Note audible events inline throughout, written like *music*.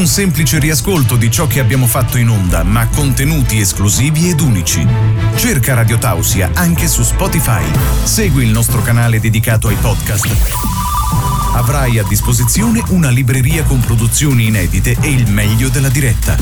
un semplice riascolto di ciò che abbiamo fatto in onda, ma contenuti esclusivi ed unici. Cerca Radio Tausia anche su Spotify. Segui il nostro canale dedicato ai podcast. Avrai a disposizione una libreria con produzioni inedite e il meglio della diretta.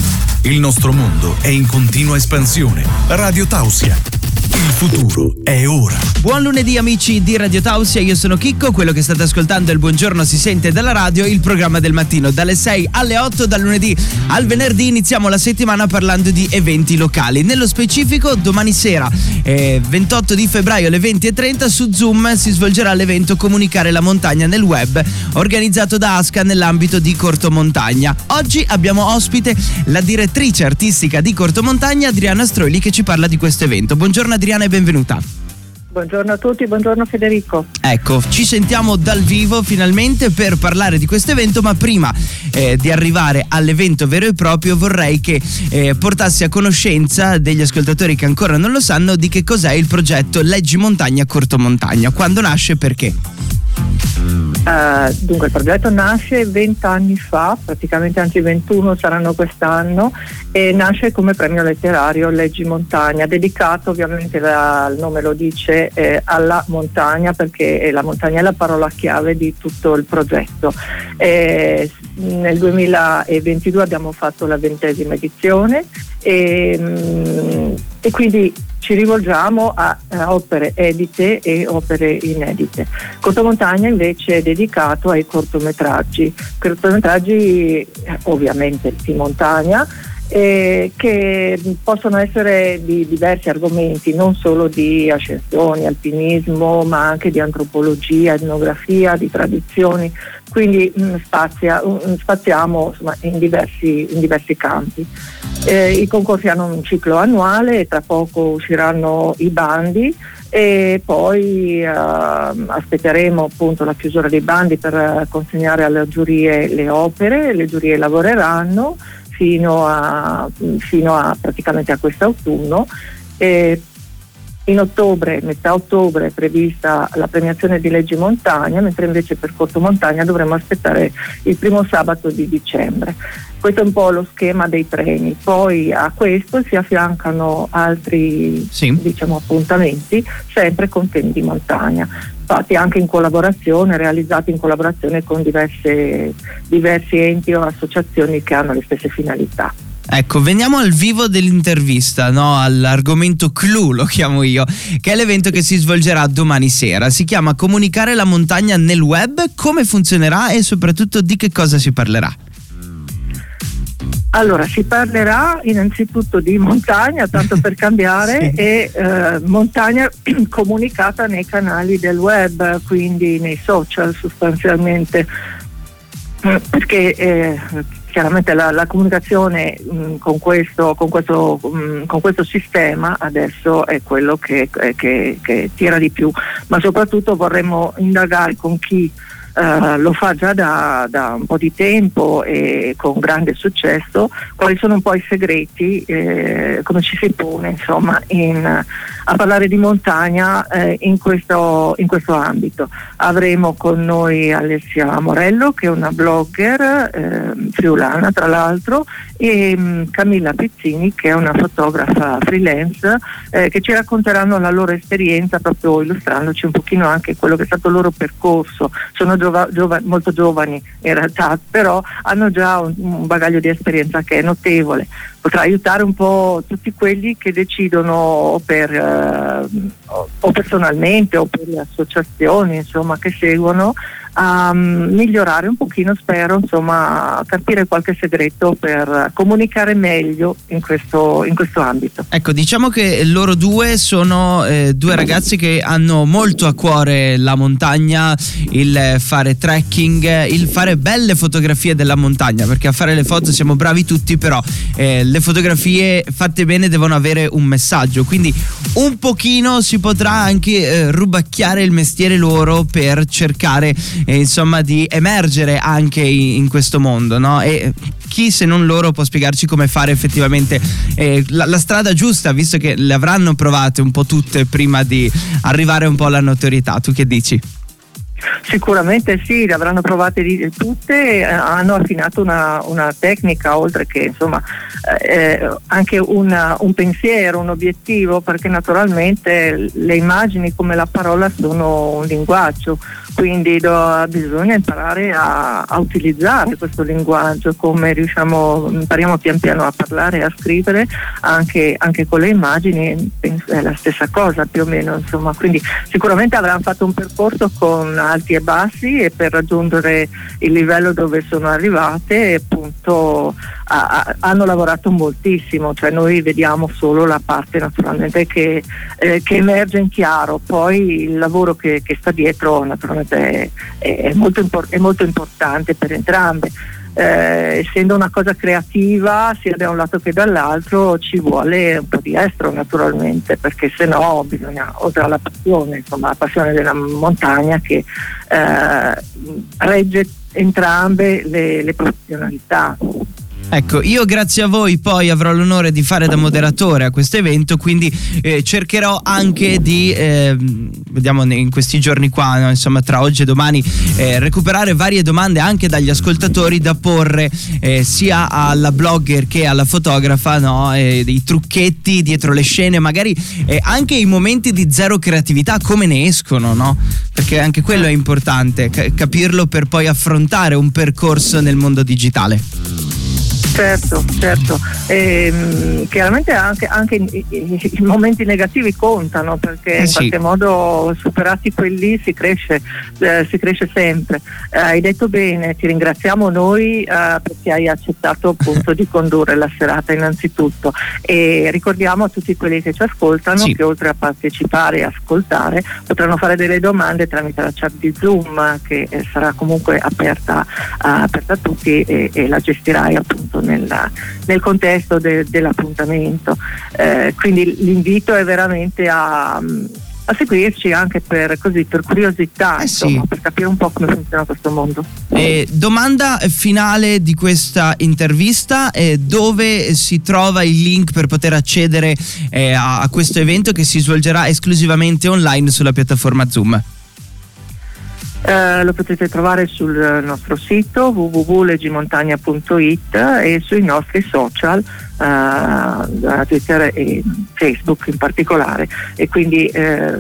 Il nostro mondo è in continua espansione. Radio Tausia il futuro è ora. Buon lunedì amici di Radio Tausia, io sono Chicco, quello che state ascoltando è il Buongiorno si sente dalla radio, il programma del mattino dalle 6 alle 8, dal lunedì al venerdì iniziamo la settimana parlando di eventi locali. Nello specifico domani sera, eh, 28 di febbraio alle 20.30 su Zoom si svolgerà l'evento Comunicare la montagna nel web organizzato da Asca nell'ambito di Cortomontagna. Oggi abbiamo ospite la direttrice artistica di Cortomontagna Adriana Stroili che ci parla di questo evento. Buongiorno Adriana. Adriana e benvenuta. Buongiorno a tutti, buongiorno Federico. Ecco, ci sentiamo dal vivo finalmente per parlare di questo evento, ma prima eh, di arrivare all'evento vero e proprio vorrei che eh, portassi a conoscenza degli ascoltatori che ancora non lo sanno di che cos'è il progetto Leggi Montagna Corto Montagna, quando nasce e perché. Uh, dunque il progetto nasce 20 anni fa, praticamente anzi 21 saranno quest'anno e nasce come premio letterario Leggi Montagna, dedicato ovviamente la, il nome lo dice eh, alla montagna perché la montagna è la parola chiave di tutto il progetto. Eh, nel 2022 abbiamo fatto la ventesima edizione e, mm, e quindi ci rivolgiamo a, a, opere edite e opere inedite. Cortomontagna invece è dedicato ai cortometraggi, cortometraggi eh, ovviamente di montagna, eh, che possono essere di diversi argomenti, non solo di ascensioni, alpinismo, ma anche di antropologia, etnografia, di tradizioni, quindi mh, mm, spazia, mh, mm, spaziamo insomma, in, diversi, in, diversi, campi. Eh, I concorsi hanno un ciclo annuale, tra poco usciranno i bandi e poi eh, aspetteremo appunto la chiusura dei bandi per consegnare alle giurie le opere, le giurie lavoreranno fino a, fino a praticamente a quest'autunno. E in ottobre, metà ottobre è prevista la premiazione di Leggi Montagna, mentre invece per Corto Montagna dovremo aspettare il primo sabato di dicembre. Questo è un po' lo schema dei premi. Poi a questo si affiancano altri sì. diciamo, appuntamenti, sempre con temi di montagna fatti anche in collaborazione, realizzati in collaborazione con diverse, diversi enti o associazioni che hanno le stesse finalità. Ecco, veniamo al vivo dell'intervista, no? all'argomento clou, lo chiamo io, che è l'evento che si svolgerà domani sera. Si chiama Comunicare la montagna nel web, come funzionerà e soprattutto di che cosa si parlerà. Allora, si parlerà innanzitutto di montagna, tanto per *laughs* cambiare, sì. e eh, montagna *clears throat* comunicata nei canali del web, quindi nei social sostanzialmente, *clears throat* perché eh, chiaramente la, la comunicazione mh, con, questo, con, questo, mh, con, questo, sistema adesso è quello che, che, che tira di più, ma soprattutto vorremmo indagare con chi Uh, lo fa già da, da, un po' di tempo e con grande successo, quali sono un po' i segreti, eh, come ci si pone insomma, in, a parlare di montagna eh, in, questo, in, questo, ambito. Avremo con noi Alessia Morello che è una blogger eh, friulana tra l'altro e mh, mm, Camilla Pizzini che è una fotografa freelance eh, che ci racconteranno la loro esperienza proprio illustrandoci un pochino anche quello che è stato il loro percorso. Sono giova, giova, molto giovani in realtà, però hanno già un, un bagaglio di esperienza che è notevole potrà aiutare un po' tutti quelli che decidono per, eh, o personalmente o per le associazioni insomma, che seguono a um, migliorare un pochino, spero, insomma, a capire qualche segreto per comunicare meglio in questo, in questo ambito. Ecco, diciamo che loro due sono eh, due ragazzi che hanno molto a cuore la montagna, il fare trekking, il fare belle fotografie della montagna, perché a fare le foto siamo bravi tutti, però eh, le fotografie fatte bene devono avere un messaggio, quindi un pochino si potrà anche eh, rubacchiare il mestiere loro per cercare eh, insomma di emergere anche in, questo mondo, no? E chi se non loro può spiegarci come fare effettivamente eh, la, la, strada giusta, visto che le avranno provate un po' tutte prima di arrivare un po' alla notorietà. Tu che dici? Sicuramente sì, le avranno provate di, tutte, eh, hanno affinato una, una, tecnica oltre che insomma eh, eh, anche una, un pensiero, un obiettivo, perché naturalmente le immagini come la parola sono un linguaggio, quindi do, bisogna imparare a, a, utilizzare questo linguaggio, come riusciamo, impariamo pian piano a parlare e a scrivere anche, anche con le immagini, è la stessa cosa più o meno, insomma, quindi sicuramente avranno fatto un percorso con alti e bassi e per raggiungere il livello dove sono arrivate appunto a, a, hanno lavorato moltissimo, cioè noi vediamo solo la parte naturalmente che, eh, che emerge in chiaro, poi il lavoro che, che sta dietro naturalmente è, è, molto, impor- è molto importante per entrambe. Eh, essendo una cosa creativa sia da un lato che dall'altro ci vuole un po' di estro naturalmente perché se no bisogna oltre alla passione insomma la passione della montagna che eh, regge entrambe le, le professionalità Ecco, io grazie a voi poi avrò l'onore di fare da moderatore a questo evento, quindi eh, cercherò anche di, eh, vediamo in questi giorni qua, no? insomma tra oggi e domani, eh, recuperare varie domande anche dagli ascoltatori da porre eh, sia alla blogger che alla fotografa, no? dei trucchetti dietro le scene, magari anche i momenti di zero creatività, come ne escono, no? Perché anche quello è importante, capirlo per poi affrontare un percorso nel mondo digitale. Certo, certo. E, ehm, chiaramente anche, anche i, i, i, momenti negativi contano perché eh in qualche modo superati quelli si cresce, eh, si cresce sempre. Eh, hai detto bene, ti ringraziamo noi eh, perché hai accettato appunto di condurre la serata innanzitutto e ricordiamo a tutti quelli che ci ascoltano sì. che oltre a partecipare e ascoltare potranno fare delle domande tramite la chat di Zoom che eh, sarà comunque aperta, aperta a tutti e, e la gestirai appunto nella, nel contesto de, dell'appuntamento. Eh, quindi l'invito è veramente a, a seguirci anche per, così, per curiosità, eh insomma, sì. per capire un po' come funziona questo mondo. Eh, domanda finale di questa intervista, dove si trova il link per poter accedere eh, a, a questo evento che si svolgerà esclusivamente online sulla piattaforma Zoom? Eh, lo potete trovare sul nostro sito www.legimontagna.it e sui nostri social, eh, Twitter e Facebook in particolare. E quindi eh,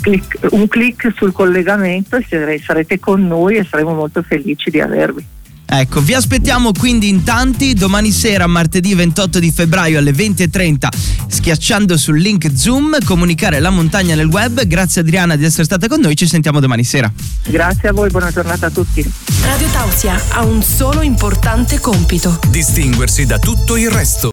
clic, un clic sul collegamento e sarete con noi e saremo molto felici di avervi. Ecco, vi aspettiamo quindi in tanti domani sera, martedì 28 di febbraio alle 20.30, schiacciando sul link Zoom, comunicare la montagna nel web. Grazie Adriana di essere stata con noi, ci sentiamo domani sera. Grazie a voi, buona giornata a tutti. Radio Tausia ha un solo importante compito. Distinguersi da tutto il resto.